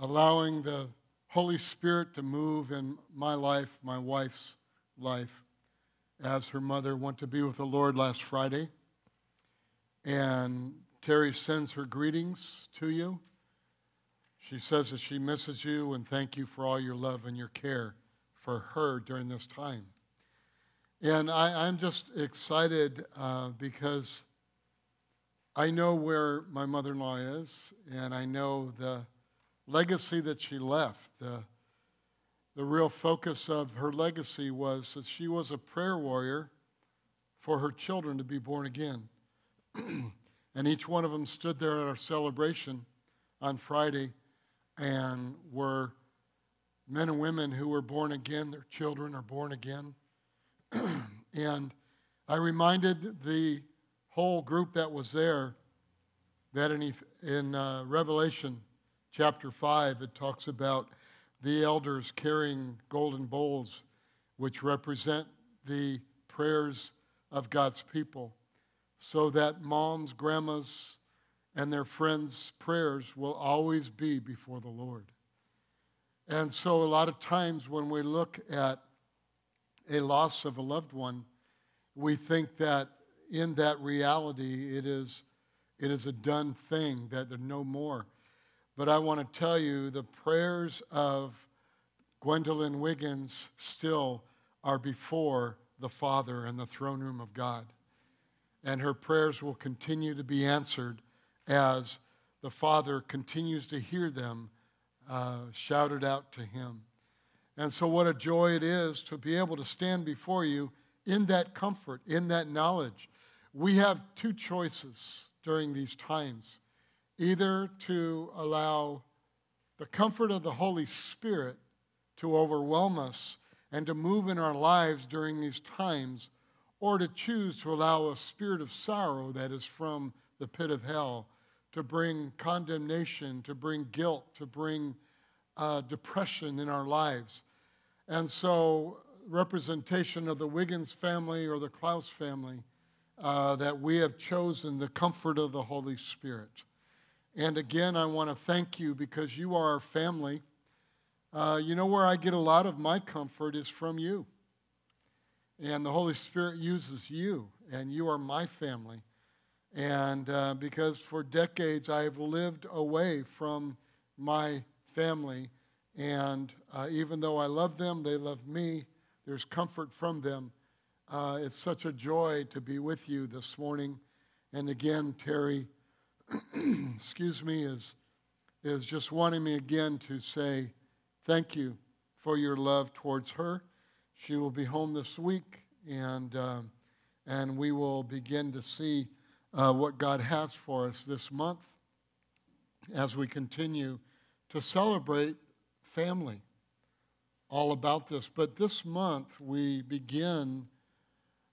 allowing the Holy Spirit to move in my life, my wife's life, as her mother went to be with the Lord last Friday. And Terry sends her greetings to you. She says that she misses you and thank you for all your love and your care for her during this time. And I, am just excited uh, because I know where my mother in law is, and I know the legacy that she left. The, real focus of her legacy was that she was a prayer warrior for her children to be born again. and each one of them stood there at our celebration on Friday and were men and women who were born again. Their children are born again. and I reminded the whole group that was there that in, in uh, Revelation chapter 5, it talks about the elders carrying golden bowls, which represent the prayers of God's people, so that moms, grandmas, and their friends' prayers will always be before the Lord. And so, a lot of times when we look at a loss of a loved one, we think that in that reality, it is, it is a done thing, that there's no more. But I want to tell you the prayers of Gwendolyn Wiggins still are before the Father and the throne room of God. And her prayers will continue to be answered as the Father continues to hear them uh, shouted out to him. And so, what a joy it is to be able to stand before you in that comfort, in that knowledge. We have two choices during these times either to allow the comfort of the Holy Spirit to overwhelm us and to move in our lives during these times, or to choose to allow a spirit of sorrow that is from the pit of hell to bring condemnation, to bring guilt, to bring uh, depression in our lives. And so, representation of the Wiggins family or the Klaus family, uh, that we have chosen the comfort of the Holy Spirit. And again, I want to thank you because you are our family. Uh, you know where I get a lot of my comfort is from you. And the Holy Spirit uses you, and you are my family. And uh, because for decades I have lived away from my family, and uh, even though I love them, they love me, there's comfort from them. Uh, it's such a joy to be with you this morning. And again, Terry, excuse me, is, is just wanting me again to say thank you for your love towards her. She will be home this week, and, uh, and we will begin to see uh, what God has for us this month as we continue to celebrate family. All about this. But this month, we begin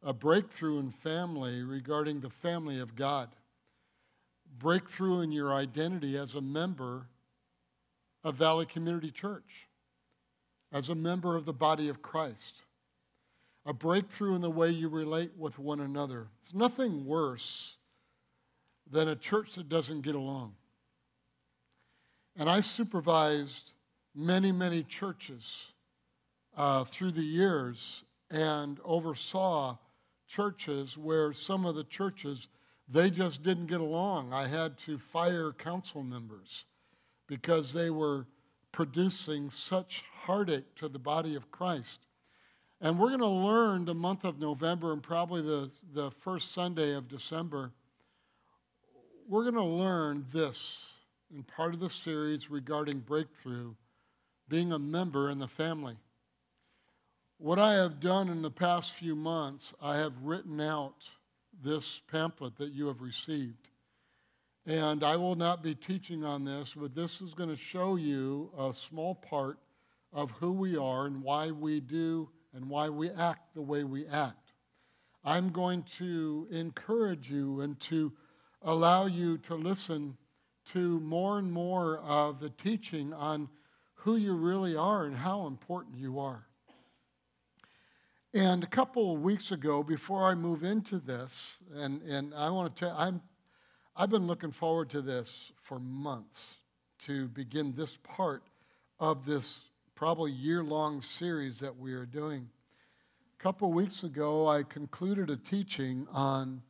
a breakthrough in family regarding the family of God breakthrough in your identity as a member of Valley Community Church, as a member of the body of Christ, a breakthrough in the way you relate with one another. It's nothing worse than a church that doesn't get along. And I supervised many, many churches uh, through the years and oversaw churches where some of the churches they just didn't get along. I had to fire council members because they were producing such heartache to the body of Christ. And we're going to learn the month of November and probably the, the first Sunday of December. We're going to learn this in part of the series regarding breakthrough, being a member in the family. What I have done in the past few months, I have written out this pamphlet that you have received. And I will not be teaching on this, but this is going to show you a small part of who we are and why we do and why we act the way we act. I'm going to encourage you and to allow you to listen to more and more of the teaching on who you really are and how important you are. And a couple of weeks ago, before I move into this, and, and I want to tell I'm, I've been looking forward to this for months to begin this part of this probably year long series that we are doing. A couple of weeks ago, I concluded a teaching on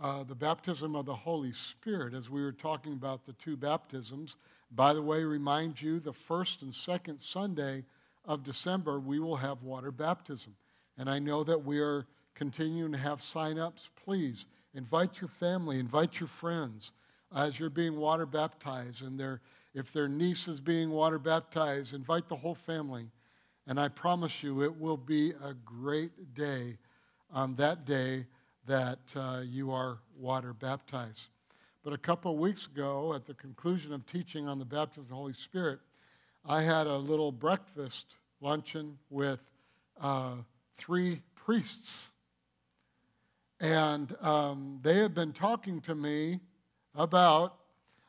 uh, the baptism of the Holy Spirit as we were talking about the two baptisms. By the way, remind you the first and second Sunday of December, we will have water baptism. And I know that we are continuing to have sign ups. Please invite your family, invite your friends as you're being water baptized. And their, if their niece is being water baptized, invite the whole family. And I promise you, it will be a great day on that day that uh, you are water baptized. But a couple of weeks ago, at the conclusion of teaching on the baptism of the Holy Spirit, I had a little breakfast luncheon with uh, three priests. And um, they had been talking to me about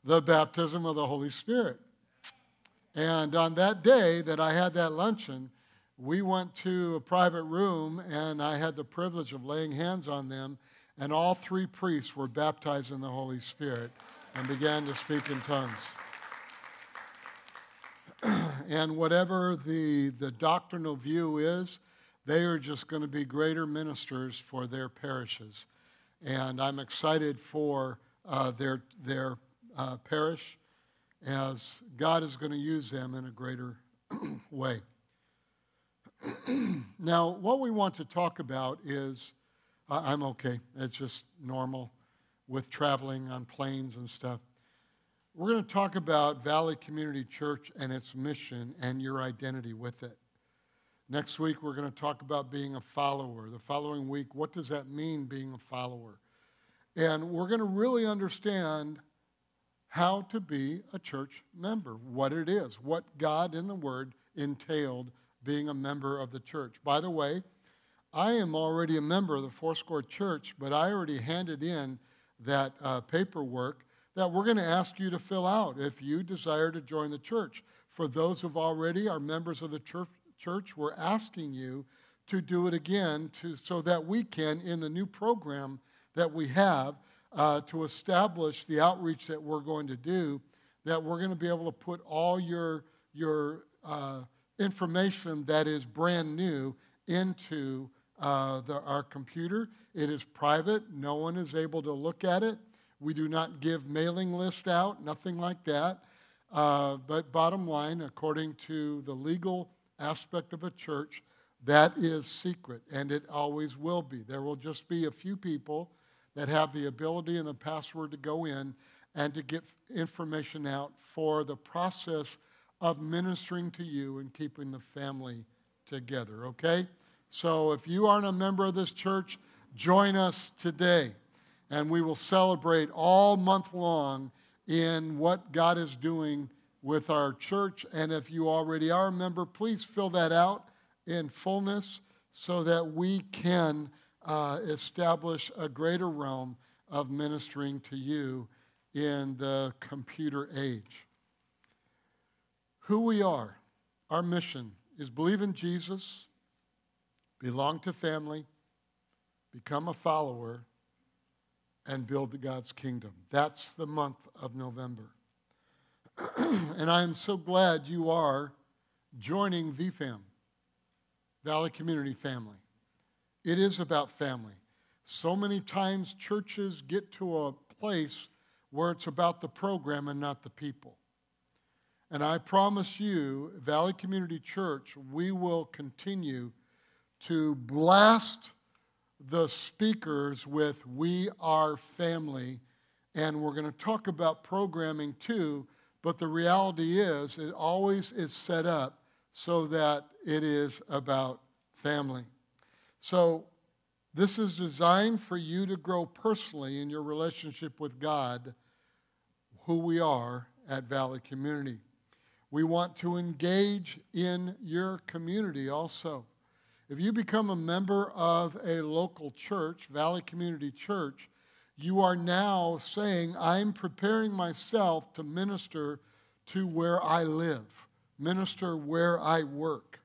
the baptism of the Holy Spirit. And on that day that I had that luncheon, we went to a private room and I had the privilege of laying hands on them, and all three priests were baptized in the Holy Spirit and began to speak in tongues. and whatever the, the doctrinal view is, they are just going to be greater ministers for their parishes. And I'm excited for uh, their, their uh, parish as God is going to use them in a greater way. now, what we want to talk about is uh, I'm okay, it's just normal with traveling on planes and stuff. We're going to talk about Valley Community Church and its mission and your identity with it. Next week, we're going to talk about being a follower. The following week, what does that mean, being a follower? And we're going to really understand how to be a church member, what it is, what God in the Word entailed being a member of the church. By the way, I am already a member of the Foursquare Church, but I already handed in that uh, paperwork that we're going to ask you to fill out if you desire to join the church. For those who already are members of the church, church, we're asking you to do it again to, so that we can, in the new program that we have, uh, to establish the outreach that we're going to do, that we're going to be able to put all your, your uh, information that is brand new into uh, the, our computer. It is private, no one is able to look at it. We do not give mailing list out, nothing like that. Uh, but bottom line, according to the legal aspect of a church, that is secret, and it always will be. There will just be a few people that have the ability and the password to go in and to get information out for the process of ministering to you and keeping the family together, okay? So if you aren't a member of this church, join us today. And we will celebrate all month long in what God is doing with our church. And if you already are a member, please fill that out in fullness so that we can uh, establish a greater realm of ministering to you in the computer age who we are. Our mission is believe in Jesus, belong to family, become a follower, and build God's kingdom. That's the month of November. and I am so glad you are joining VFAM, Valley Community Family. It is about family. So many times churches get to a place where it's about the program and not the people. And I promise you, Valley Community Church, we will continue to blast the speakers with We Are Family. And we're going to talk about programming too, but the reality is it always is set up so that it is about family. So this is designed for you to grow personally in your relationship with God, who we are at Valley Community. We want to engage in your community also. If you become a member of a local church, Valley Community Church, you are now saying, I'm preparing myself to minister to where I live, minister where I work.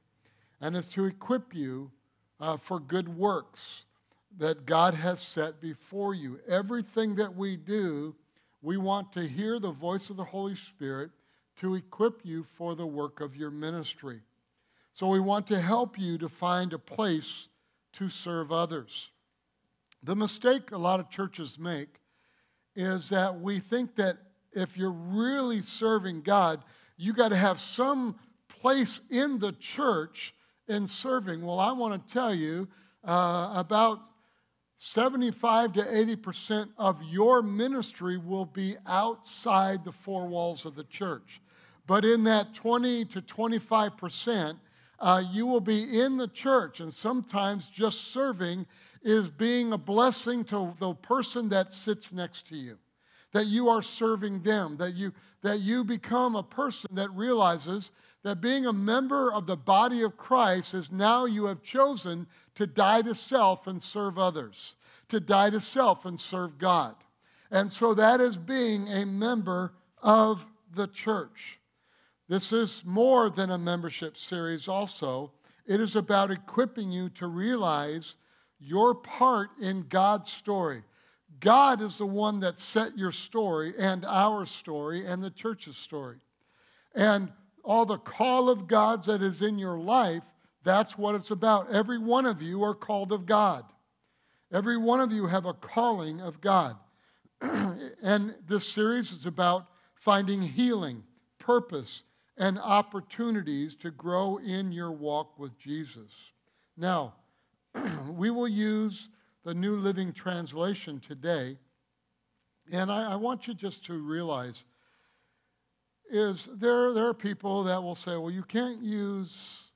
And it's to equip you uh, for good works that God has set before you. Everything that we do, we want to hear the voice of the Holy Spirit to equip you for the work of your ministry. So we want to help you to find a place to serve others. The mistake a lot of churches make is that we think that if you're really serving God, you got to have some place in the church in serving. Well, I want to tell you uh, about 75 to 80% of your ministry will be outside the four walls of the church. But in that 20 to 25%, uh, you will be in the church, and sometimes just serving is being a blessing to the person that sits next to you. That you are serving them, that you, that you become a person that realizes that being a member of the body of Christ is now you have chosen to die to self and serve others, to die to self and serve God. And so that is being a member of the church. This is more than a membership series, also. It is about equipping you to realize your part in God's story. God is the one that set your story and our story and the church's story. And all the call of God that is in your life, that's what it's about. Every one of you are called of God. Every one of you have a calling of God. and this series is about finding healing, purpose, and opportunities to grow in your walk with Jesus. Now, we will use the New Living Translation today. And I, I want you just to realize is there, there are people that will say, well, you can't use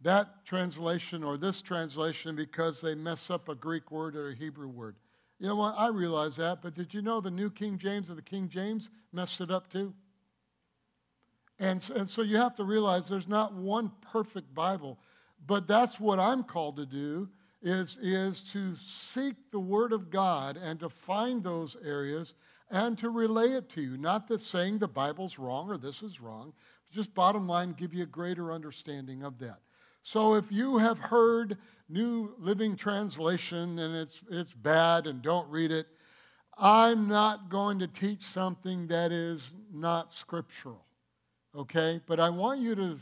that translation or this translation because they mess up a Greek word or a Hebrew word. You know what? I realize that, but did you know the New King James or the King James messed it up too? And, and so you have to realize there's not one perfect Bible, but that's what I'm called to do is, is to seek the Word of God and to find those areas and to relay it to you. Not that saying the Bible's wrong or this is wrong, just bottom line, give you a greater understanding of that. So if you have heard New Living Translation and it's, it's bad and don't read it, I'm not going to teach something that is not scriptural, okay? But I want you to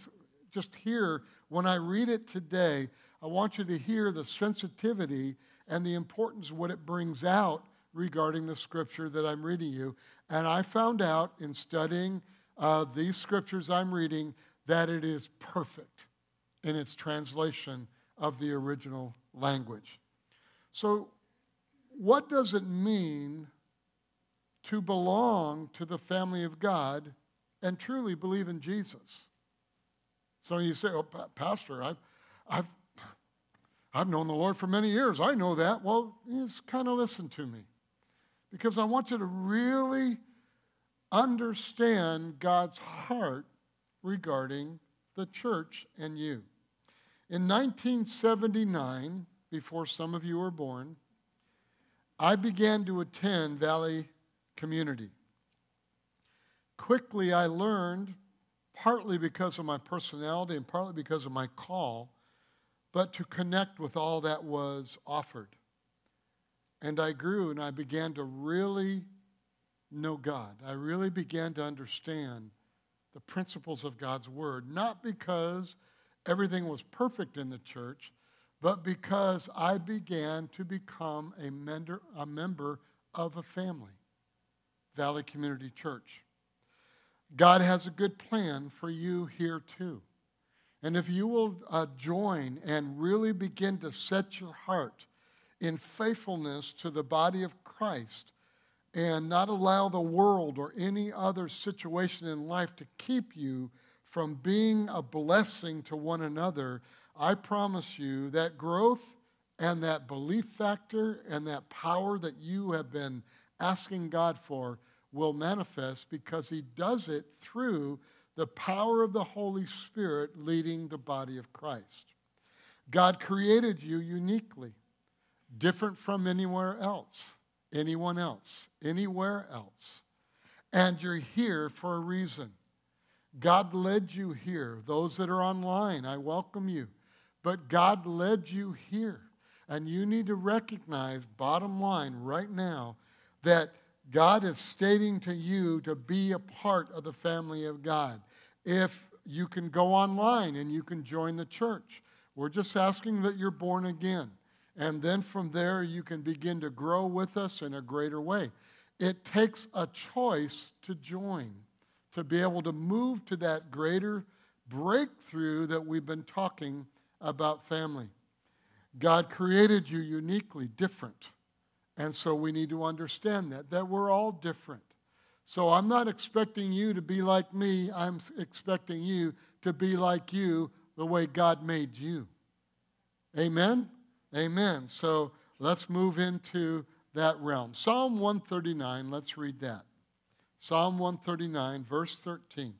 just hear, when I read it today, I want you to hear the sensitivity and the importance of what it brings out regarding the scripture that I'm reading you. And I found out in studying uh, these scriptures I'm reading that it is perfect in its translation of the original language. So, what does it mean to belong to the family of God and truly believe in Jesus? So you say, oh, Pastor, I've, I've, I've known the Lord for many years. I know that. Well, just kind of listen to me because I want you to really understand God's heart regarding the church and you. In 1979, before some of you were born, I began to attend Valley Community. Quickly, I learned, partly because of my personality and partly because of my call, but to connect with all that was offered. And I grew and I began to really know God. I really began to understand the principles of God's Word, not because everything was perfect in the church, but because I began to become a, mender, a member of a family, Valley Community Church. God has a good plan for you here too. And if you will uh, join and really begin to set your heart in faithfulness to the body of Christ and not allow the world or any other situation in life to keep you from being a blessing to one another, I promise you that growth and that belief factor and that power that you have been asking God for will manifest because He does it through the power of the Holy Spirit leading the body of Christ. God created you uniquely different from anywhere else, anyone else, anywhere else. And you're here for a reason. God led you here. Those that are online, I welcome you. But God led you here. And you need to recognize, bottom line, right now, that God is stating to you to be a part of the family of God. If you can go online and you can join the church, we're just asking that you're born again. And then from there, you can begin to grow with us in a greater way. It takes a choice to join, to be able to move to that greater breakthrough that we've been talking about family. God created you uniquely different. And so we need to understand that, that we're all different. So I'm not expecting you to be like me. I'm expecting you to be like you the way God made you. Amen? Amen. So let's move into that realm. Psalm 139, let's read that. Psalm 139, verse 13.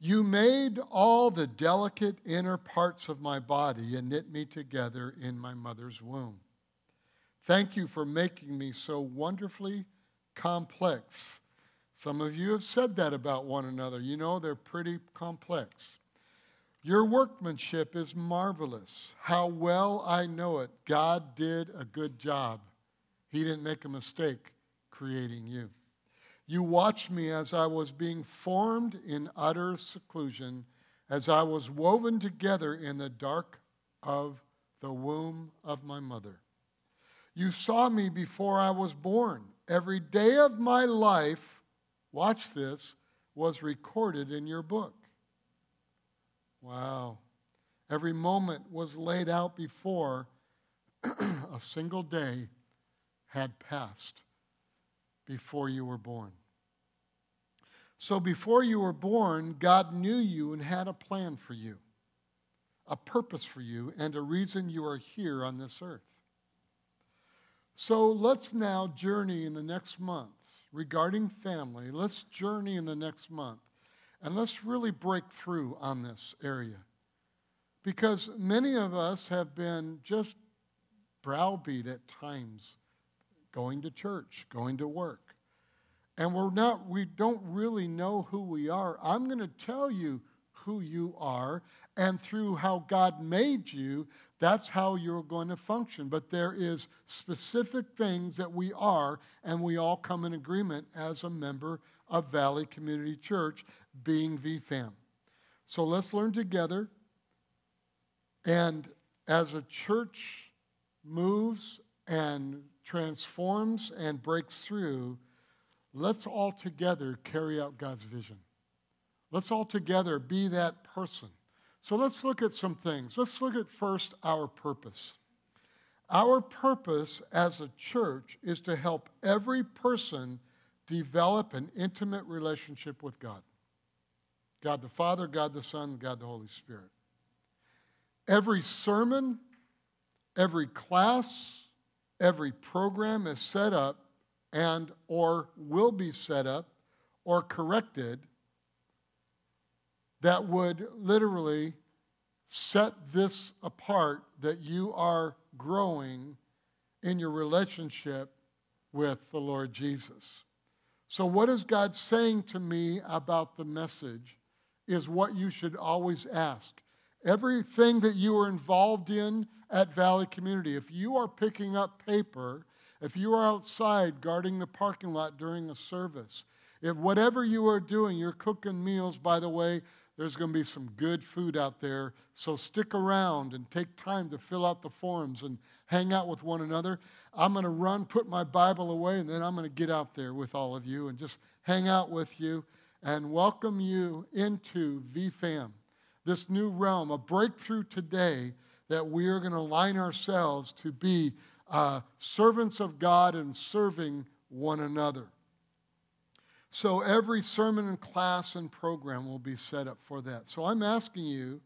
You made all the delicate inner parts of my body and knit me together in my mother's womb. Thank you for making me so wonderfully complex. Some of you have said that about one another. You know, they're pretty complex. Your workmanship is marvelous. How well I know it. God did a good job. He didn't make a mistake creating you. You watched me as I was being formed in utter seclusion, as I was woven together in the dark of the womb of my mother. You saw me before I was born. Every day of my life, watch this, was recorded in your book. Wow. Every moment was laid out before a single day had passed before you were born. So before you were born, God knew you and had a plan for you, a purpose for you, and a reason you are here on this earth. So let's now journey in the next month regarding family. Let's journey in the next month and let's really break through on this area. Because many of us have been just browbeat at times going to church, going to work. And we're not, we don't really know who we are. I'm going to tell you who you are, and through how God made you, that's how you're going to function. But there is specific things that we are, and we all come in agreement as a member of Valley Community Church, being VFAM. So let's learn together. And as a church moves and transforms and breaks through, let's all together carry out God's vision. Let's all together be that person. So let's look at some things. Let's look at first our purpose. Our purpose as a church is to help every person develop an intimate relationship with God God the Father, God the Son, God the Holy Spirit. Every sermon, every class, every program is set up and or will be set up or corrected that would literally set this apart that you are growing in your relationship with the Lord Jesus. So, what is God saying to me about the message is what you should always ask. Everything that you are involved in at Valley Community, if you are picking up paper, if you are outside guarding the parking lot during a service, if whatever you are doing, you're cooking meals, by the way, there's going to be some good food out there. So stick around and take time to fill out the forms and hang out with one another. I'm going to run, put my Bible away, and then I'm going to get out there with all of you and just hang out with you and welcome you into VFAM, this new realm, a breakthrough today that we are going to align ourselves to be uh, servants of God and serving one another. So every sermon and class and program will be set up for that. So I'm asking you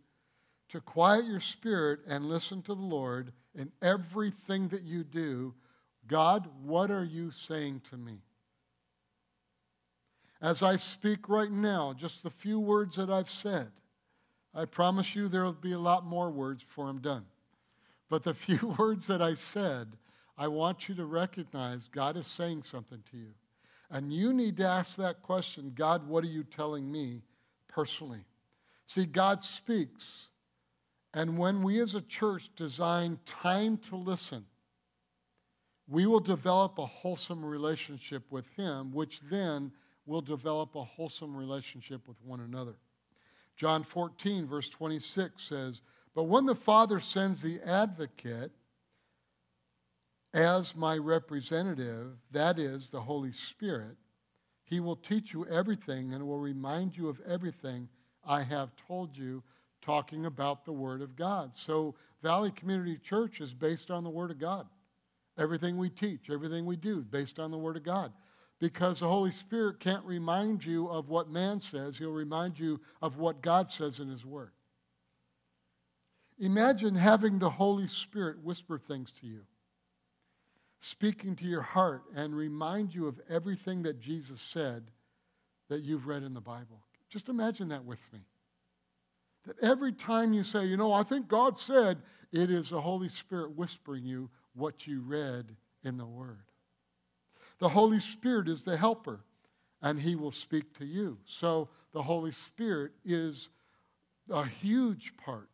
to quiet your spirit and listen to the Lord in everything that you do. God, what are you saying to me? As I speak right now, just the few words that I've said, I promise you there will be a lot more words before I'm done. But the few words that I said, I want you to recognize God is saying something to you. And you need to ask that question God, what are you telling me personally? See, God speaks. And when we as a church design time to listen, we will develop a wholesome relationship with Him, which then will develop a wholesome relationship with one another. John 14, verse 26 says, But when the Father sends the advocate as my representative, that is the Holy Spirit, he will teach you everything and will remind you of everything I have told you, talking about the Word of God. So, Valley Community Church is based on the Word of God. Everything we teach, everything we do, based on the Word of God. Because the Holy Spirit can't remind you of what man says, He'll remind you of what God says in His Word. Imagine having the Holy Spirit whisper things to you, speaking to your heart, and remind you of everything that Jesus said that you've read in the Bible. Just imagine that with me. That every time you say, you know, I think God said, it is the Holy Spirit whispering you what you read in the Word. The Holy Spirit is the helper, and He will speak to you. So the Holy Spirit is a huge part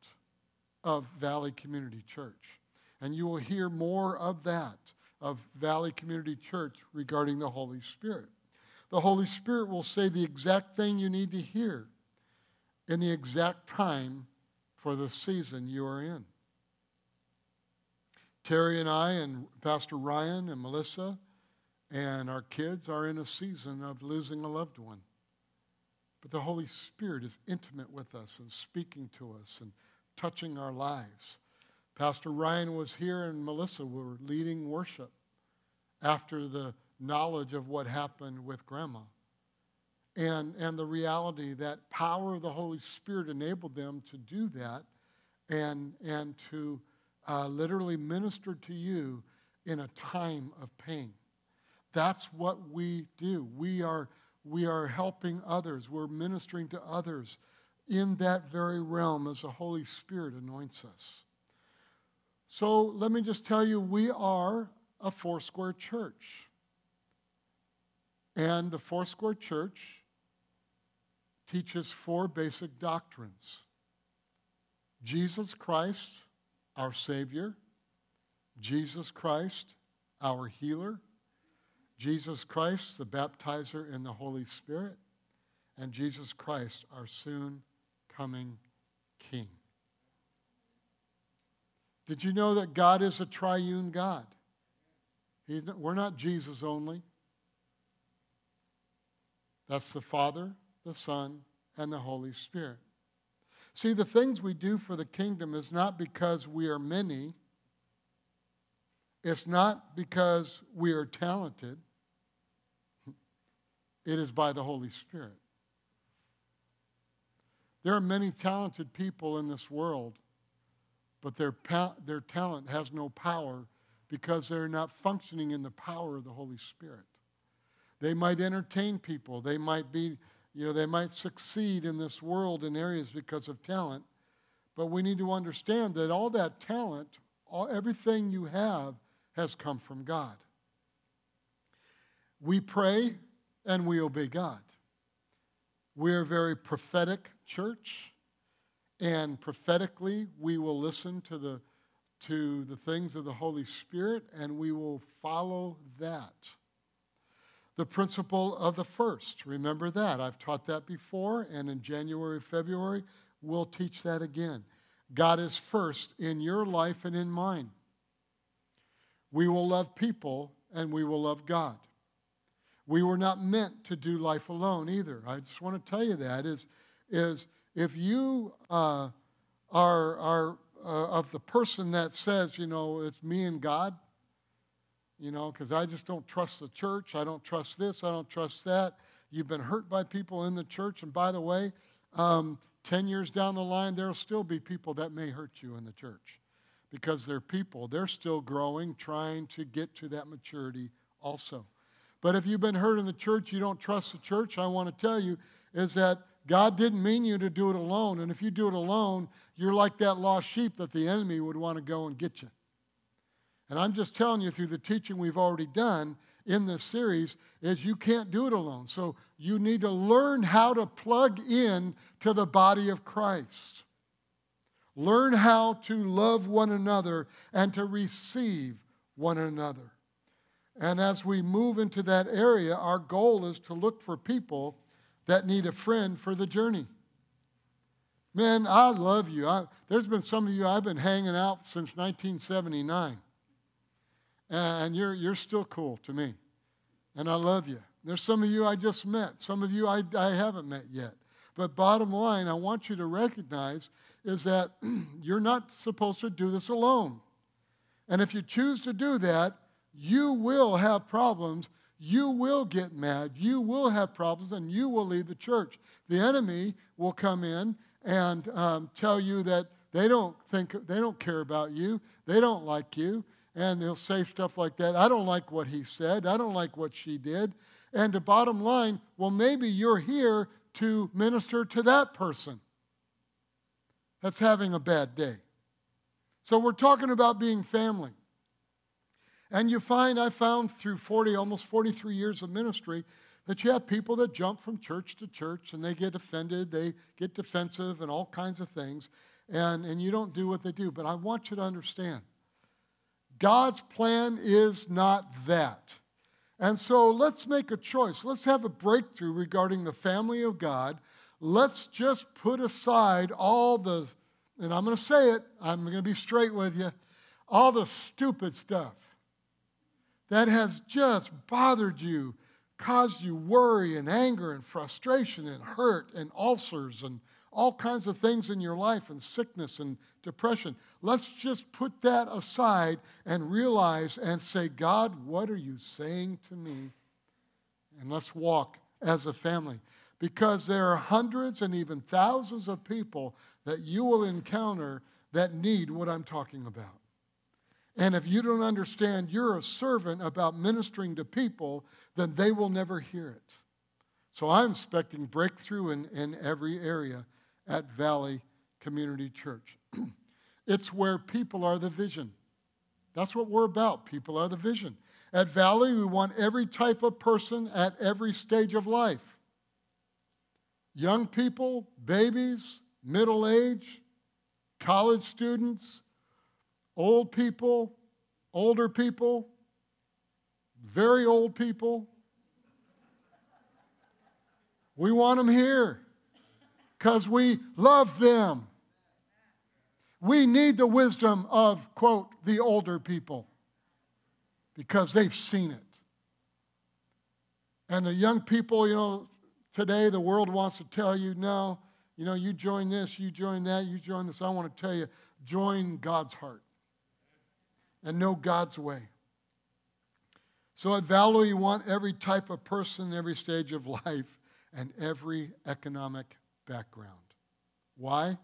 of Valley Community Church. And you will hear more of that, of Valley Community Church regarding the Holy Spirit. The Holy Spirit will say the exact thing you need to hear in the exact time for the season you are in. Terry and I, and Pastor Ryan and Melissa, and our kids are in a season of losing a loved one. But the Holy Spirit is intimate with us and speaking to us and touching our lives. Pastor Ryan was here and Melissa were leading worship after the knowledge of what happened with Grandma. And, and the reality that power of the Holy Spirit enabled them to do that and, and to uh, literally minister to you in a time of pain. That's what we do. We are, we are helping others, we're ministering to others in that very realm as the Holy Spirit anoints us. So let me just tell you, we are a Foursquare church. And the Foursquare church teaches four basic doctrines Jesus Christ, our Savior, Jesus Christ, our healer, Jesus Christ, the baptizer in the Holy Spirit, and Jesus Christ, our soon coming King. Did you know that God is a triune God? Not, we're not Jesus only. That's the Father, the Son, and the Holy Spirit. See, the things we do for the kingdom is not because we are many, it's not because we are talented, it is by the Holy Spirit. There are many talented people in this world, but their, pa- their talent has no power because they're not functioning in the power of the Holy Spirit. They might entertain people, they might be you know, they might succeed in this world in areas because of talent, but we need to understand that all that talent, all, everything you have, has come from God. We pray and we obey God. We're a very prophetic church, and prophetically, we will listen to the, to the things of the Holy Spirit and we will follow that the principle of the first. Remember that. I've taught that before, and in January, February, we'll teach that again. God is first in your life and in mine. We will love people and we will love God. We were not meant to do life alone either. I just want to tell you that is, is if you uh, are, are uh, of the person that says, you know, it's me and God, you know, because I just don't trust the church. I don't trust this. I don't trust that. You've been hurt by people in the church. And by the way, um, 10 years down the line, there'll still be people that may hurt you in the church because they're people. They're still growing, trying to get to that maturity also. But if you've been hurt in the church, you don't trust the church, I want to tell you is that God didn't mean you to do it alone. And if you do it alone, you're like that lost sheep that the enemy would want to go and get you. And I'm just telling you through the teaching we've already done in this series is you can't do it alone. So you need to learn how to plug in to the body of Christ. Learn how to love one another and to receive one another. And as we move into that area, our goal is to look for people that need a friend for the journey. Man, I love you. I, there's been some of you I've been hanging out since 1979. And you're, you're still cool to me. And I love you. There's some of you I just met, some of you I, I haven't met yet. But bottom line, I want you to recognize is that you're not supposed to do this alone. And if you choose to do that, you will have problems. You will get mad. You will have problems, and you will leave the church. The enemy will come in and um, tell you that they don't think they don't care about you. They don't like you, and they'll say stuff like that. I don't like what he said. I don't like what she did. And the bottom line, well, maybe you're here to minister to that person that's having a bad day. So we're talking about being family. And you find, I found through 40, almost 43 years of ministry, that you have people that jump from church to church and they get offended, they get defensive, and all kinds of things. And, and you don't do what they do. But I want you to understand God's plan is not that. And so let's make a choice. Let's have a breakthrough regarding the family of God. Let's just put aside all the, and I'm going to say it, I'm going to be straight with you, all the stupid stuff that has just bothered you, caused you worry and anger and frustration and hurt and ulcers and all kinds of things in your life and sickness and depression. Let's just put that aside and realize and say, God, what are you saying to me? And let's walk as a family. Because there are hundreds and even thousands of people that you will encounter that need what I'm talking about. And if you don't understand you're a servant about ministering to people, then they will never hear it. So I'm expecting breakthrough in, in every area at Valley Community Church. it's where people are the vision. That's what we're about. People are the vision. At Valley, we want every type of person at every stage of life young people, babies, middle age, college students, old people, older people, very old people. We want them here because we love them. We need the wisdom of, quote, the older people because they've seen it. And the young people, you know, today the world wants to tell you, no, you know, you join this, you join that, you join this. I want to tell you, join God's heart and know God's way. So at Valley, you want every type of person, every stage of life, and every economic background. Why?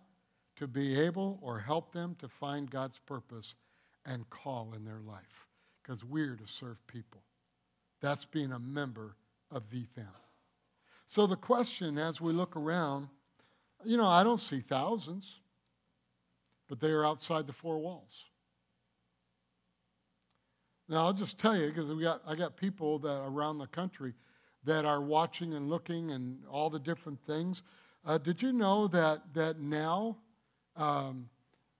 To be able or help them to find God's purpose and call in their life. Because we're to serve people. That's being a member of VFAM. So the question as we look around, you know, I don't see thousands, but they are outside the four walls. Now I'll just tell you because we got I got people that around the country that are watching and looking and all the different things. Uh, did you know that, that now um,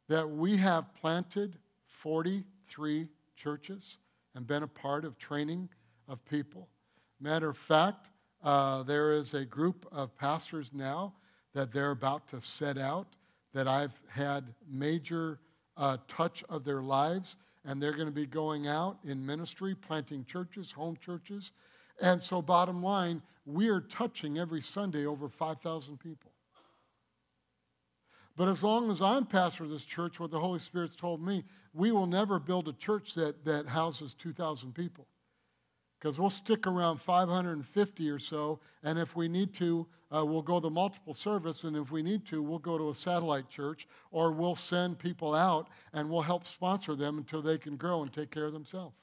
that we have planted 43 churches and been a part of training of people? Matter of fact, uh, there is a group of pastors now that they're about to set out that I've had major uh, touch of their lives, and they're going to be going out in ministry, planting churches, home churches. And so, bottom line, we are touching every Sunday over 5,000 people. But as long as I'm pastor of this church, what the Holy Spirit's told me, we will never build a church that, that houses 2,000 people. Because we'll stick around 550 or so, and if we need to, uh, we'll go to multiple service, and if we need to, we'll go to a satellite church, or we'll send people out and we'll help sponsor them until they can grow and take care of themselves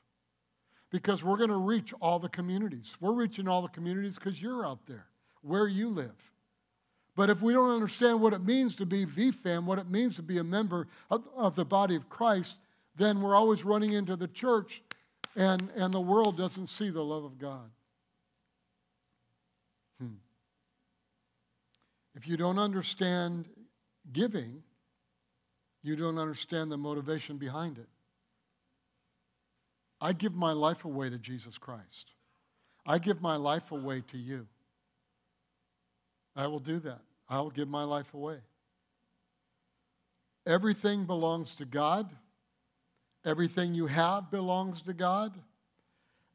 because we're going to reach all the communities. We're reaching all the communities because you're out there where you live. But if we don't understand what it means to be VFAM, what it means to be a member of, of the body of Christ, then we're always running into the church and, and the world doesn't see the love of God. Hmm. If you don't understand giving, you don't understand the motivation behind it. I give my life away to Jesus Christ. I give my life away to you. I will do that. I will give my life away. Everything belongs to God. Everything you have belongs to God.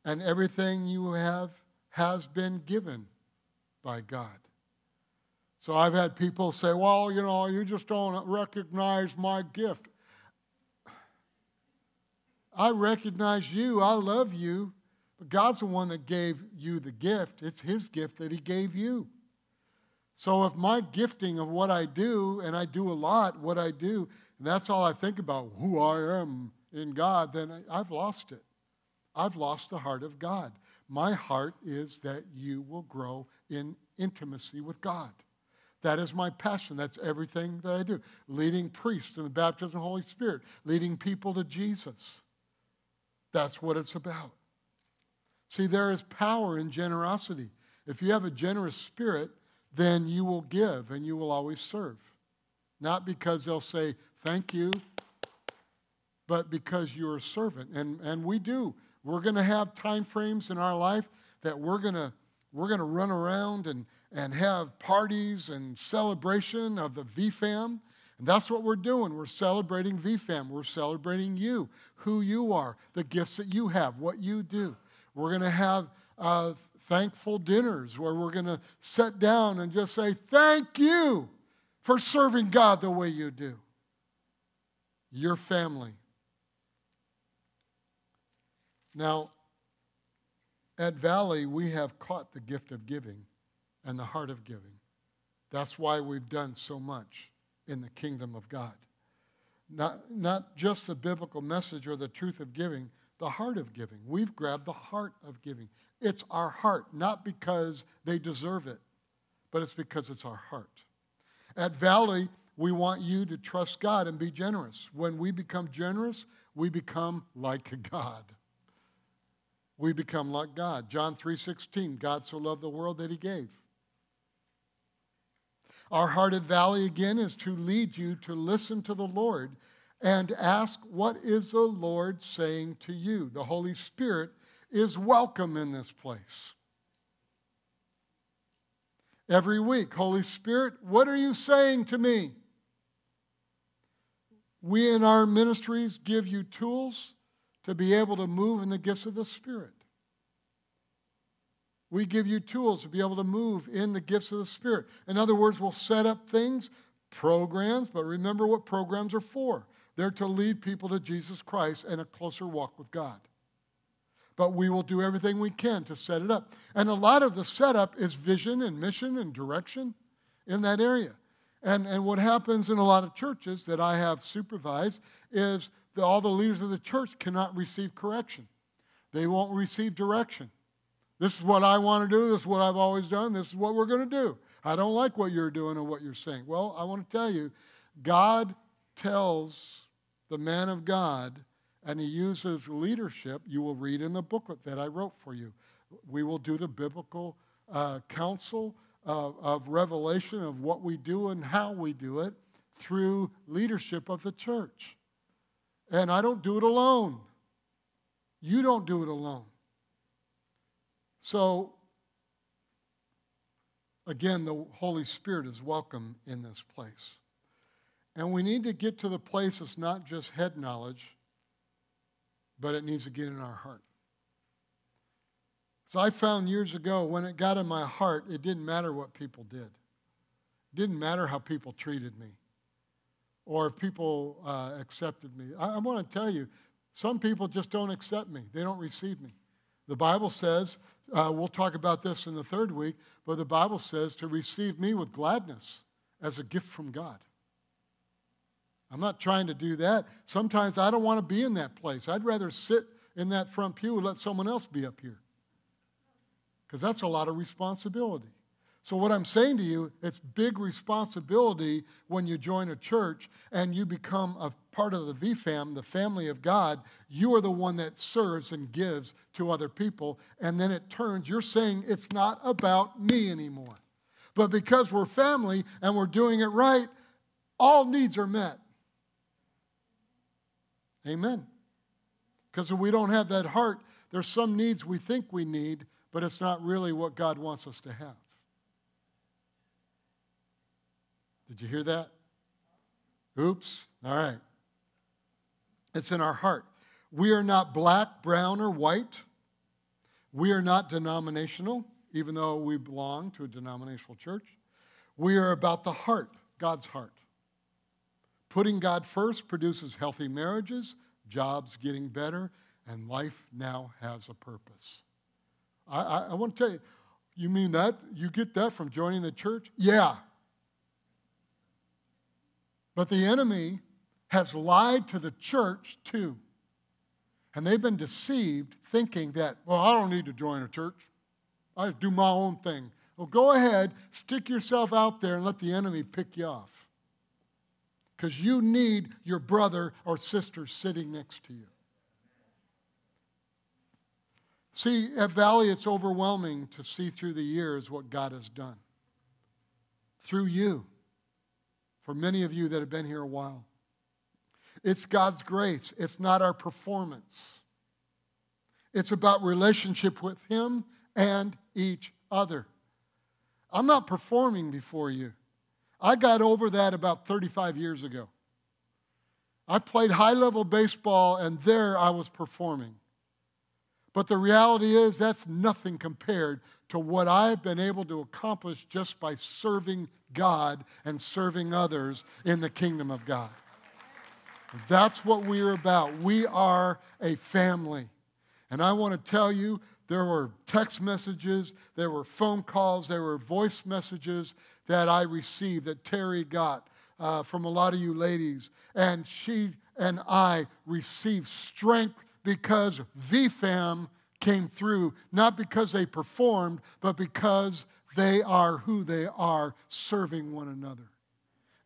And everything you have has been given by God. So I've had people say, well, you know, you just don't recognize my gift. I recognize you. I love you. But God's the one that gave you the gift. It's His gift that He gave you. So if my gifting of what I do, and I do a lot what I do, and that's all I think about, who I am in God, then I've lost it. I've lost the heart of God. My heart is that you will grow in intimacy with God. That is my passion. That's everything that I do. Leading priests in the baptism of the Holy Spirit, leading people to Jesus. That's what it's about. See, there is power in generosity. If you have a generous spirit, then you will give and you will always serve. Not because they'll say, thank you, but because you're a servant. And, and we do. We're going to have time frames in our life that we're going to we're going to run around and, and have parties and celebration of the VFAM. And that's what we're doing. We're celebrating VFAM. We're celebrating you, who you are, the gifts that you have, what you do. We're going to have uh, thankful dinners where we're going to sit down and just say, Thank you for serving God the way you do. Your family. Now, at Valley, we have caught the gift of giving and the heart of giving. That's why we've done so much in the kingdom of God. Not, not just the biblical message or the truth of giving, the heart of giving. We've grabbed the heart of giving. It's our heart, not because they deserve it, but it's because it's our heart. At Valley, we want you to trust God and be generous. When we become generous, we become like God we become like God. John 3:16, God so loved the world that he gave. Our heart Valley again is to lead you to listen to the Lord and ask what is the Lord saying to you? The Holy Spirit is welcome in this place. Every week, Holy Spirit, what are you saying to me? We in our ministries give you tools to be able to move in the gifts of the Spirit. We give you tools to be able to move in the gifts of the Spirit. In other words, we'll set up things, programs, but remember what programs are for. They're to lead people to Jesus Christ and a closer walk with God. But we will do everything we can to set it up. And a lot of the setup is vision and mission and direction in that area. And, and what happens in a lot of churches that I have supervised is that all the leaders of the church cannot receive correction. They won't receive direction. This is what I want to do. This is what I've always done. This is what we're going to do. I don't like what you're doing or what you're saying. Well, I want to tell you, God tells the man of God, and he uses leadership. You will read in the booklet that I wrote for you. We will do the biblical uh, counsel of, of revelation of what we do and how we do it through leadership of the church. And I don't do it alone. You don't do it alone. So, again, the Holy Spirit is welcome in this place. And we need to get to the place that's not just head knowledge, but it needs to get in our heart. So I found years ago when it got in my heart, it didn't matter what people did. It didn't matter how people treated me or if people uh, accepted me. I, I want to tell you, some people just don't accept me, they don't receive me. The Bible says uh, we'll talk about this in the third week, but the Bible says to receive me with gladness as a gift from God. I'm not trying to do that. Sometimes I don't want to be in that place. I'd rather sit in that front pew and let someone else be up here. Because that's a lot of responsibility. So, what I'm saying to you, it's big responsibility when you join a church and you become a part of the VFAM, the family of God. You are the one that serves and gives to other people. And then it turns, you're saying it's not about me anymore. But because we're family and we're doing it right, all needs are met. Amen. Because if we don't have that heart, there's some needs we think we need, but it's not really what God wants us to have. Did you hear that? Oops. All right. It's in our heart. We are not black, brown, or white. We are not denominational, even though we belong to a denominational church. We are about the heart, God's heart. Putting God first produces healthy marriages, jobs getting better, and life now has a purpose. I, I, I want to tell you, you mean that? You get that from joining the church? Yeah. But the enemy has lied to the church too. And they've been deceived thinking that, well, I don't need to join a church. I do my own thing. Well, go ahead, stick yourself out there and let the enemy pick you off. Because you need your brother or sister sitting next to you. See, at Valley, it's overwhelming to see through the years what God has done. Through you. For many of you that have been here a while. It's God's grace, it's not our performance. It's about relationship with Him and each other. I'm not performing before you. I got over that about 35 years ago. I played high level baseball, and there I was performing. But the reality is, that's nothing compared to what I've been able to accomplish just by serving God and serving others in the kingdom of God. That's what we are about. We are a family. And I want to tell you, there were text messages, there were phone calls, there were voice messages that I received, that Terry got uh, from a lot of you ladies. And she and I received strength because VFAM came through, not because they performed, but because they are who they are, serving one another.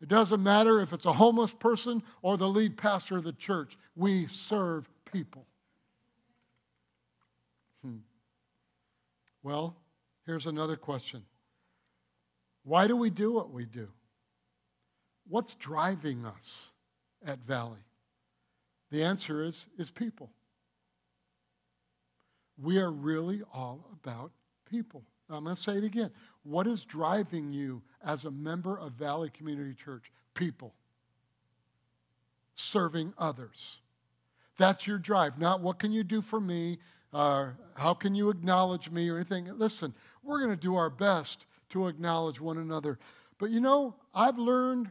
It doesn't matter if it's a homeless person or the lead pastor of the church, we serve people. Hmm. Well, here's another question Why do we do what we do? What's driving us at Valley? The answer is, is people. We are really all about people. I'm going to say it again. What is driving you as a member of Valley Community Church? People. Serving others. That's your drive. Not what can you do for me, uh, how can you acknowledge me or anything. Listen, we're going to do our best to acknowledge one another. But you know, I've learned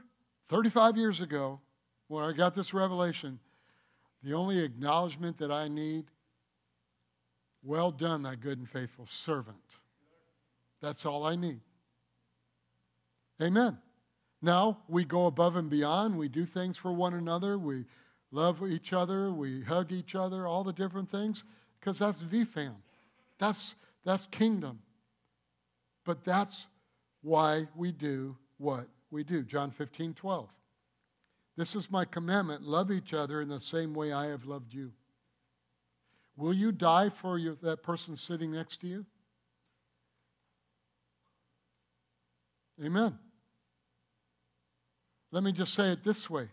35 years ago when I got this revelation the only acknowledgement that I need well done, thy good and faithful servant. That's all I need. Amen. Now we go above and beyond. We do things for one another. We love each other. We hug each other, all the different things, because that's VFAM. That's, that's kingdom. But that's why we do what we do. John 15, 12. This is my commandment love each other in the same way I have loved you. Will you die for your, that person sitting next to you? Amen. Let me just say it this way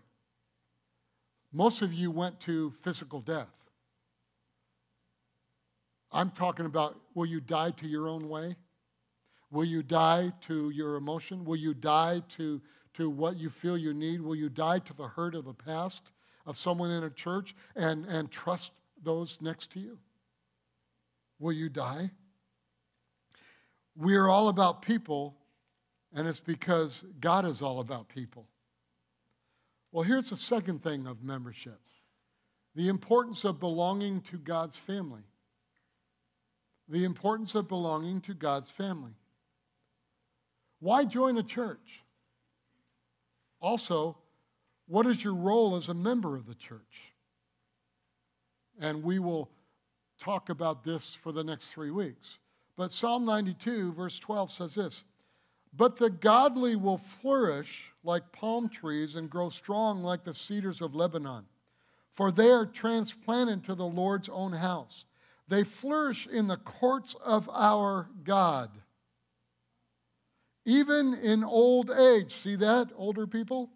most of you went to physical death. I'm talking about will you die to your own way? Will you die to your emotion? Will you die to, to what you feel you need? Will you die to the hurt of the past of someone in a church and, and trust those next to you? Will you die? We are all about people and it's because God is all about people. Well, here's the second thing of membership the importance of belonging to God's family. The importance of belonging to God's family. Why join a church? Also, what is your role as a member of the church? And we will talk about this for the next three weeks. But Psalm 92, verse 12 says this but the godly will flourish like palm trees and grow strong like the cedars of Lebanon, for they are transplanted to the Lord's own house. They flourish in the courts of our God. Even in old age, see that, older people?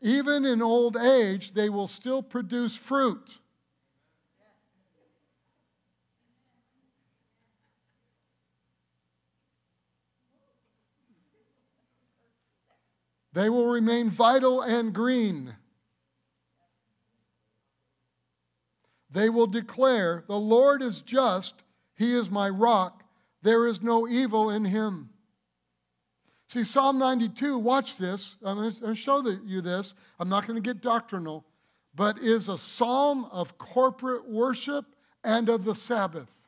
Even in old age, they will still produce fruit. They will remain vital and green. They will declare, The Lord is just, He is my rock, there is no evil in Him. See, Psalm 92, watch this. I'm going to show you this. I'm not going to get doctrinal, but is a psalm of corporate worship and of the Sabbath.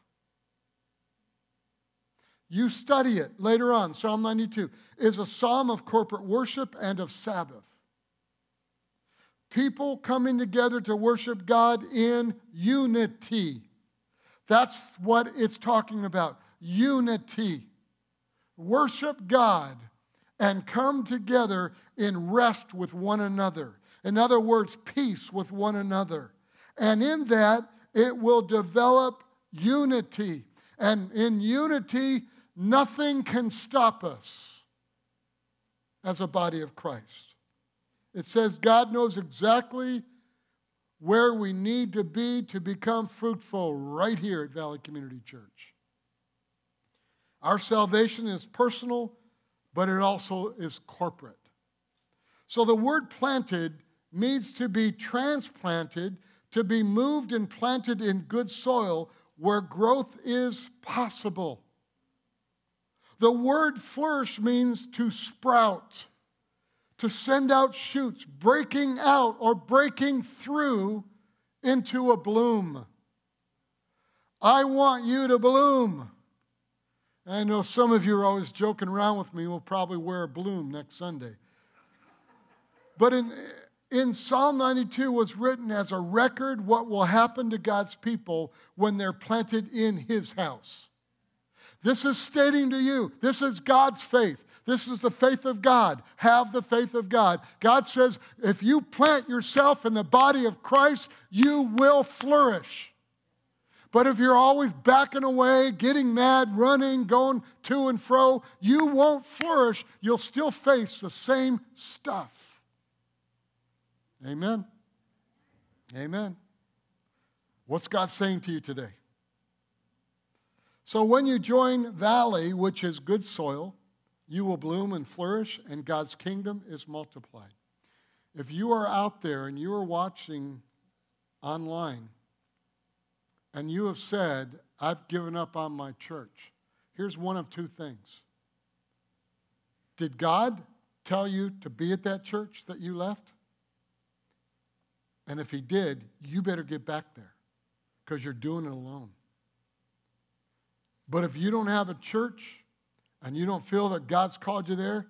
You study it later on. Psalm 92 is a psalm of corporate worship and of Sabbath. People coming together to worship God in unity. That's what it's talking about unity. Worship God and come together in rest with one another. In other words, peace with one another. And in that, it will develop unity. And in unity, nothing can stop us as a body of Christ. It says God knows exactly where we need to be to become fruitful right here at Valley Community Church. Our salvation is personal but it also is corporate. So the word planted means to be transplanted, to be moved and planted in good soil where growth is possible. The word flourish means to sprout, to send out shoots, breaking out or breaking through into a bloom. I want you to bloom. I know some of you are always joking around with me. We'll probably wear a bloom next Sunday. But in, in Psalm 92 was written as a record what will happen to God's people when they're planted in his house. This is stating to you, this is God's faith. This is the faith of God. Have the faith of God. God says, if you plant yourself in the body of Christ, you will flourish. But if you're always backing away, getting mad, running, going to and fro, you won't flourish. You'll still face the same stuff. Amen. Amen. What's God saying to you today? So, when you join Valley, which is good soil, you will bloom and flourish, and God's kingdom is multiplied. If you are out there and you are watching online, and you have said, I've given up on my church, here's one of two things. Did God tell you to be at that church that you left? And if He did, you better get back there because you're doing it alone. But if you don't have a church and you don't feel that God's called you there,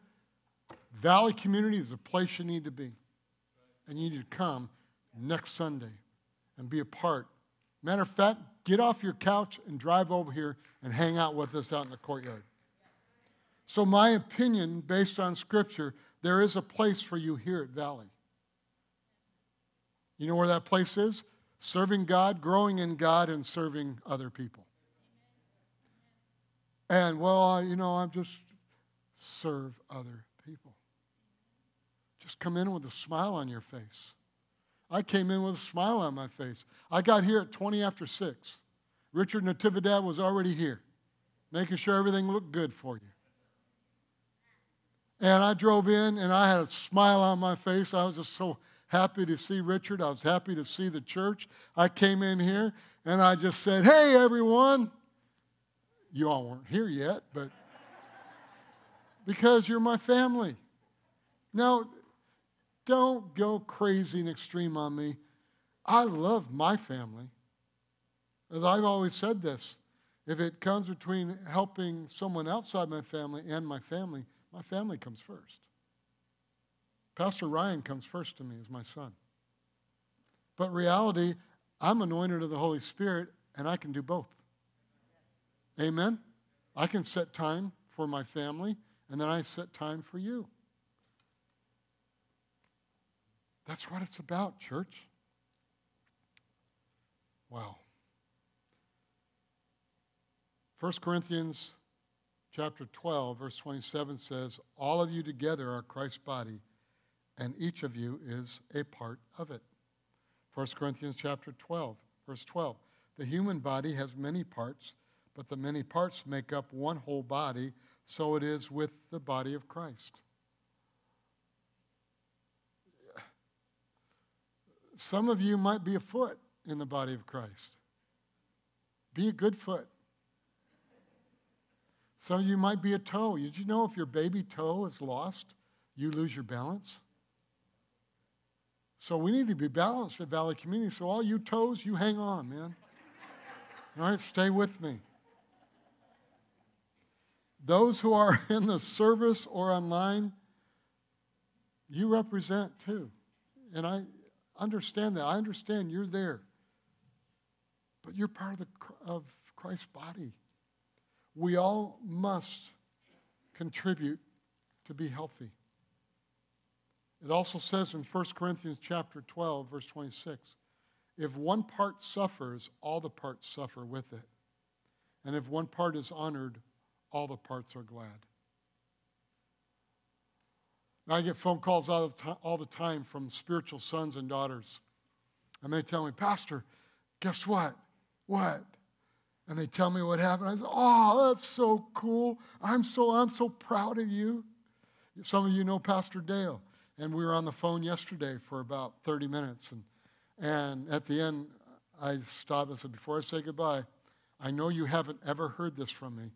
Valley Community is a place you need to be. And you need to come next Sunday and be a part Matter of fact, get off your couch and drive over here and hang out with us out in the courtyard. So, my opinion, based on Scripture, there is a place for you here at Valley. You know where that place is? Serving God, growing in God, and serving other people. And, well, you know, I'm just serve other people. Just come in with a smile on your face. I came in with a smile on my face. I got here at 20 after 6. Richard Natividad was already here, making sure everything looked good for you. And I drove in and I had a smile on my face. I was just so happy to see Richard. I was happy to see the church. I came in here and I just said, Hey, everyone. You all weren't here yet, but because you're my family. Now, don't go crazy and extreme on me. I love my family. As I've always said this, if it comes between helping someone outside my family and my family, my family comes first. Pastor Ryan comes first to me as my son. But reality, I'm anointed of the Holy Spirit and I can do both. Amen? I can set time for my family and then I set time for you. That's what it's about, church. Wow. 1 Corinthians chapter 12 verse 27 says, "All of you together are Christ's body, and each of you is a part of it." 1 Corinthians chapter 12 verse 12. The human body has many parts, but the many parts make up one whole body, so it is with the body of Christ. Some of you might be a foot in the body of Christ. Be a good foot. Some of you might be a toe. Did you know if your baby toe is lost, you lose your balance? So we need to be balanced at Valley Community. So all you toes, you hang on, man. All right, stay with me. Those who are in the service or online, you represent too. And I understand that. I understand you're there. But you're part of, the, of Christ's body. We all must contribute to be healthy. It also says in 1 Corinthians chapter 12 verse 26, if one part suffers, all the parts suffer with it. And if one part is honored, all the parts are glad. Now, I get phone calls all the, time, all the time from spiritual sons and daughters. And they tell me, Pastor, guess what? What? And they tell me what happened. I say, Oh, that's so cool. I'm so, I'm so proud of you. Some of you know Pastor Dale. And we were on the phone yesterday for about 30 minutes. And, and at the end, I stopped and said, Before I say goodbye, I know you haven't ever heard this from me,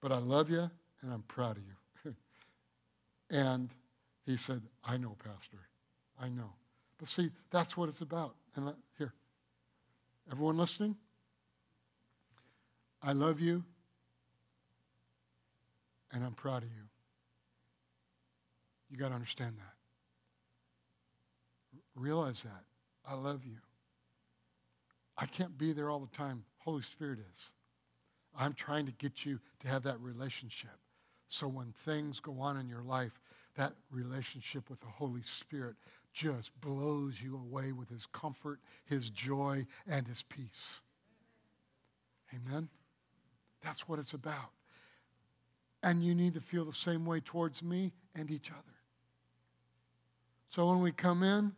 But I love you and I'm proud of you. and he said, I know, Pastor. I know. But see, that's what it's about. And let, here, everyone listening? I love you and I'm proud of you. You got to understand that. Realize that. I love you. I can't be there all the time. Holy Spirit is. I'm trying to get you to have that relationship. So when things go on in your life, that relationship with the Holy Spirit just blows you away with his comfort, his joy, and his peace. Amen? That's what it's about. And you need to feel the same way towards me and each other. So when we come in,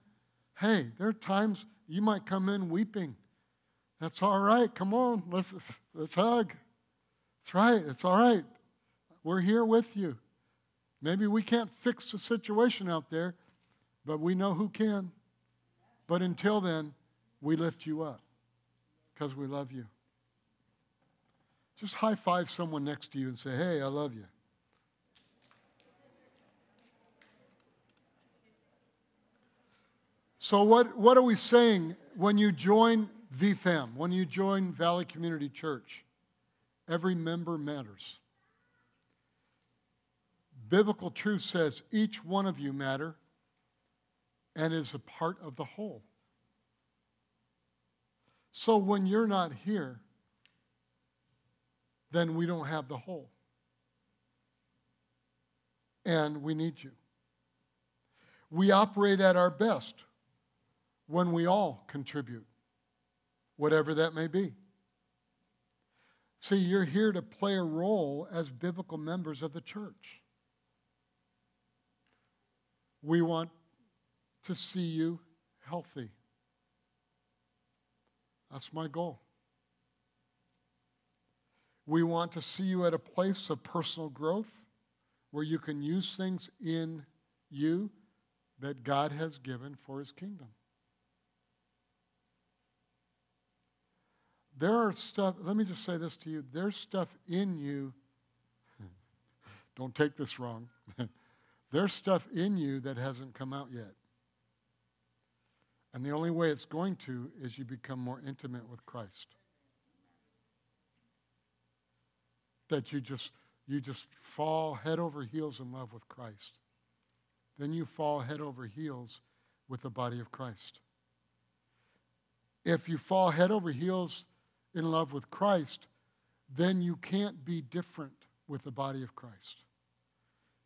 hey, there are times you might come in weeping. That's all right. Come on, let's, let's hug. That's right. It's all right. We're here with you. Maybe we can't fix the situation out there, but we know who can. But until then, we lift you up because we love you. Just high five someone next to you and say, hey, I love you. So, what, what are we saying when you join VFAM, when you join Valley Community Church? Every member matters. Biblical truth says each one of you matter and is a part of the whole. So when you're not here, then we don't have the whole. And we need you. We operate at our best when we all contribute, whatever that may be. See, you're here to play a role as biblical members of the church. We want to see you healthy. That's my goal. We want to see you at a place of personal growth where you can use things in you that God has given for his kingdom. There are stuff, let me just say this to you. There's stuff in you, don't take this wrong. There's stuff in you that hasn't come out yet. And the only way it's going to is you become more intimate with Christ. That you just you just fall head over heels in love with Christ. Then you fall head over heels with the body of Christ. If you fall head over heels in love with Christ, then you can't be different with the body of Christ.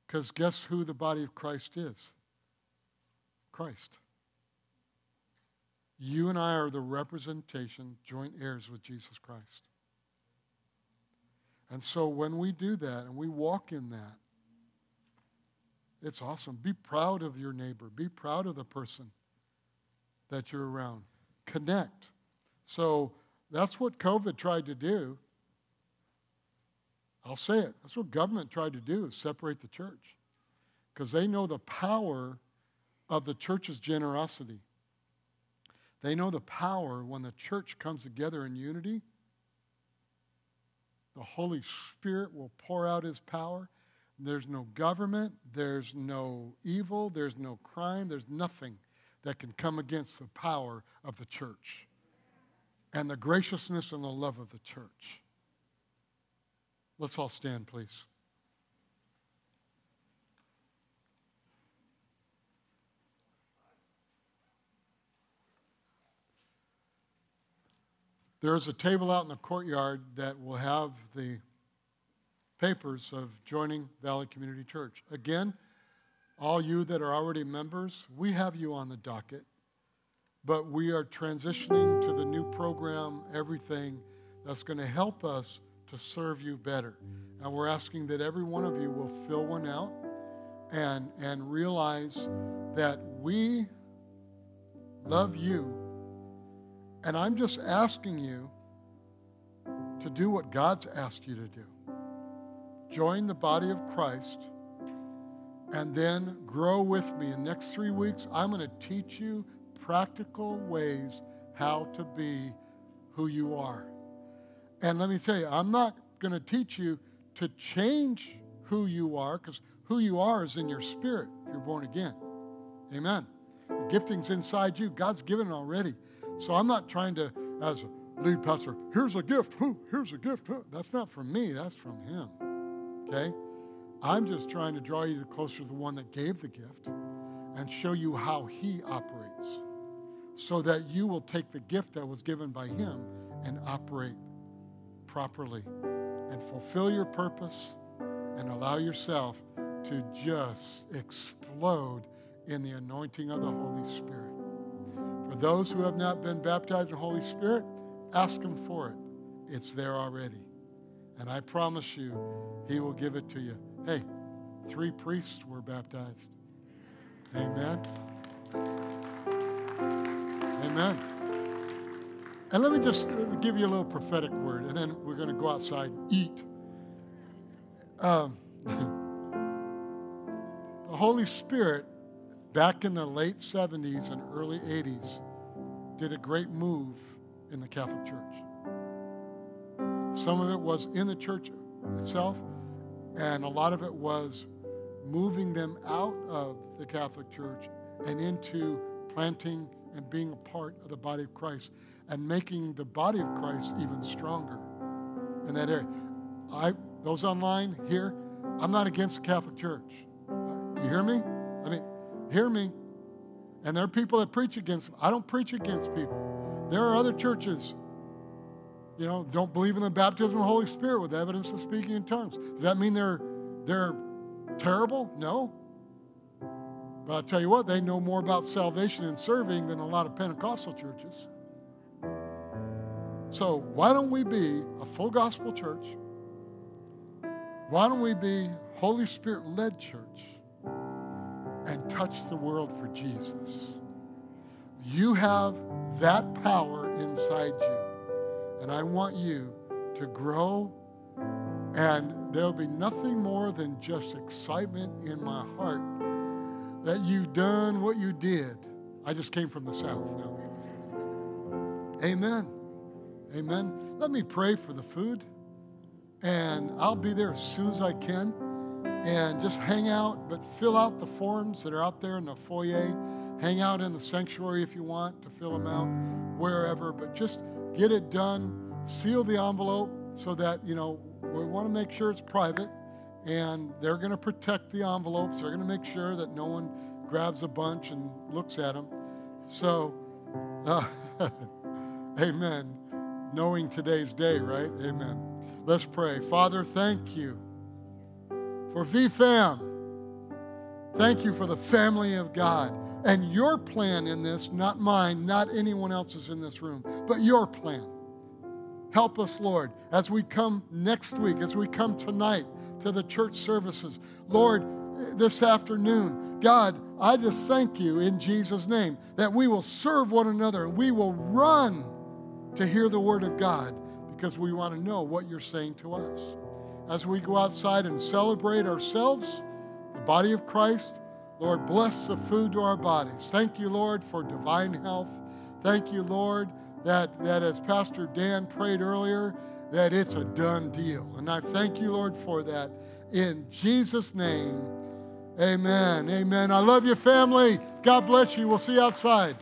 Because guess who the body of Christ is? Christ. You and I are the representation, joint heirs with Jesus Christ. And so when we do that and we walk in that, it's awesome. Be proud of your neighbor. Be proud of the person that you're around. Connect. So that's what COVID tried to do. I'll say it. That's what government tried to do is separate the church. Because they know the power of the church's generosity. They know the power when the church comes together in unity. The Holy Spirit will pour out his power. There's no government, there's no evil, there's no crime, there's nothing that can come against the power of the church and the graciousness and the love of the church. Let's all stand, please. There is a table out in the courtyard that will have the papers of joining Valley Community Church. Again, all you that are already members, we have you on the docket, but we are transitioning to the new program, everything that's going to help us to serve you better. And we're asking that every one of you will fill one out and, and realize that we love you and I'm just asking you to do what God's asked you to do join the body of Christ and then grow with me. In the next three weeks, I'm going to teach you practical ways how to be who you are. And let me tell you, I'm not going to teach you to change who you are because who you are is in your spirit if you're born again. Amen. The gifting's inside you. God's given it already. So I'm not trying to, as a lead pastor, here's a gift, here's a gift. That's not from me, that's from Him. Okay? I'm just trying to draw you closer to the one that gave the gift and show you how He operates so that you will take the gift that was given by Him and operate properly and fulfill your purpose and allow yourself to just explode in the anointing of the Holy Spirit. For those who have not been baptized in the Holy Spirit, ask Him for it. It's there already. And I promise you, He will give it to you. Hey, three priests were baptized. Amen. Amen. And let me just give you a little prophetic word, and then we're going to go outside and eat. Um, the Holy Spirit back in the late 70s and early 80s, did a great move in the Catholic Church. Some of it was in the church itself, and a lot of it was moving them out of the Catholic Church and into planting and being a part of the body of Christ and making the body of Christ even stronger in that area. I, those online here, I'm not against the Catholic Church. You hear me? I mean, Hear me. And there are people that preach against them. I don't preach against people. There are other churches, you know, don't believe in the baptism of the Holy Spirit with evidence of speaking in tongues. Does that mean they're they're terrible? No. But I'll tell you what, they know more about salvation and serving than a lot of Pentecostal churches. So why don't we be a full gospel church? Why don't we be Holy Spirit led church? and touch the world for Jesus. You have that power inside you. And I want you to grow, and there'll be nothing more than just excitement in my heart that you've done what you did. I just came from the South now. Amen. Amen. Let me pray for the food, and I'll be there as soon as I can and just hang out, but fill out the forms that are out there in the foyer. Hang out in the sanctuary if you want to fill them out, wherever, but just get it done. Seal the envelope so that, you know, we want to make sure it's private and they're going to protect the envelopes. They're going to make sure that no one grabs a bunch and looks at them. So, uh, amen. Knowing today's day, right? Amen. Let's pray. Father, thank you for VFAM. Thank you for the family of God and your plan in this, not mine, not anyone else's in this room, but your plan. Help us, Lord, as we come next week, as we come tonight to the church services. Lord, this afternoon, God, I just thank you in Jesus' name that we will serve one another and we will run to hear the word of God because we want to know what you're saying to us as we go outside and celebrate ourselves, the body of Christ. Lord, bless the food to our bodies. Thank you, Lord, for divine health. Thank you, Lord, that, that as Pastor Dan prayed earlier, that it's a done deal. And I thank you, Lord, for that. In Jesus' name, amen. Amen. I love you, family. God bless you. We'll see you outside.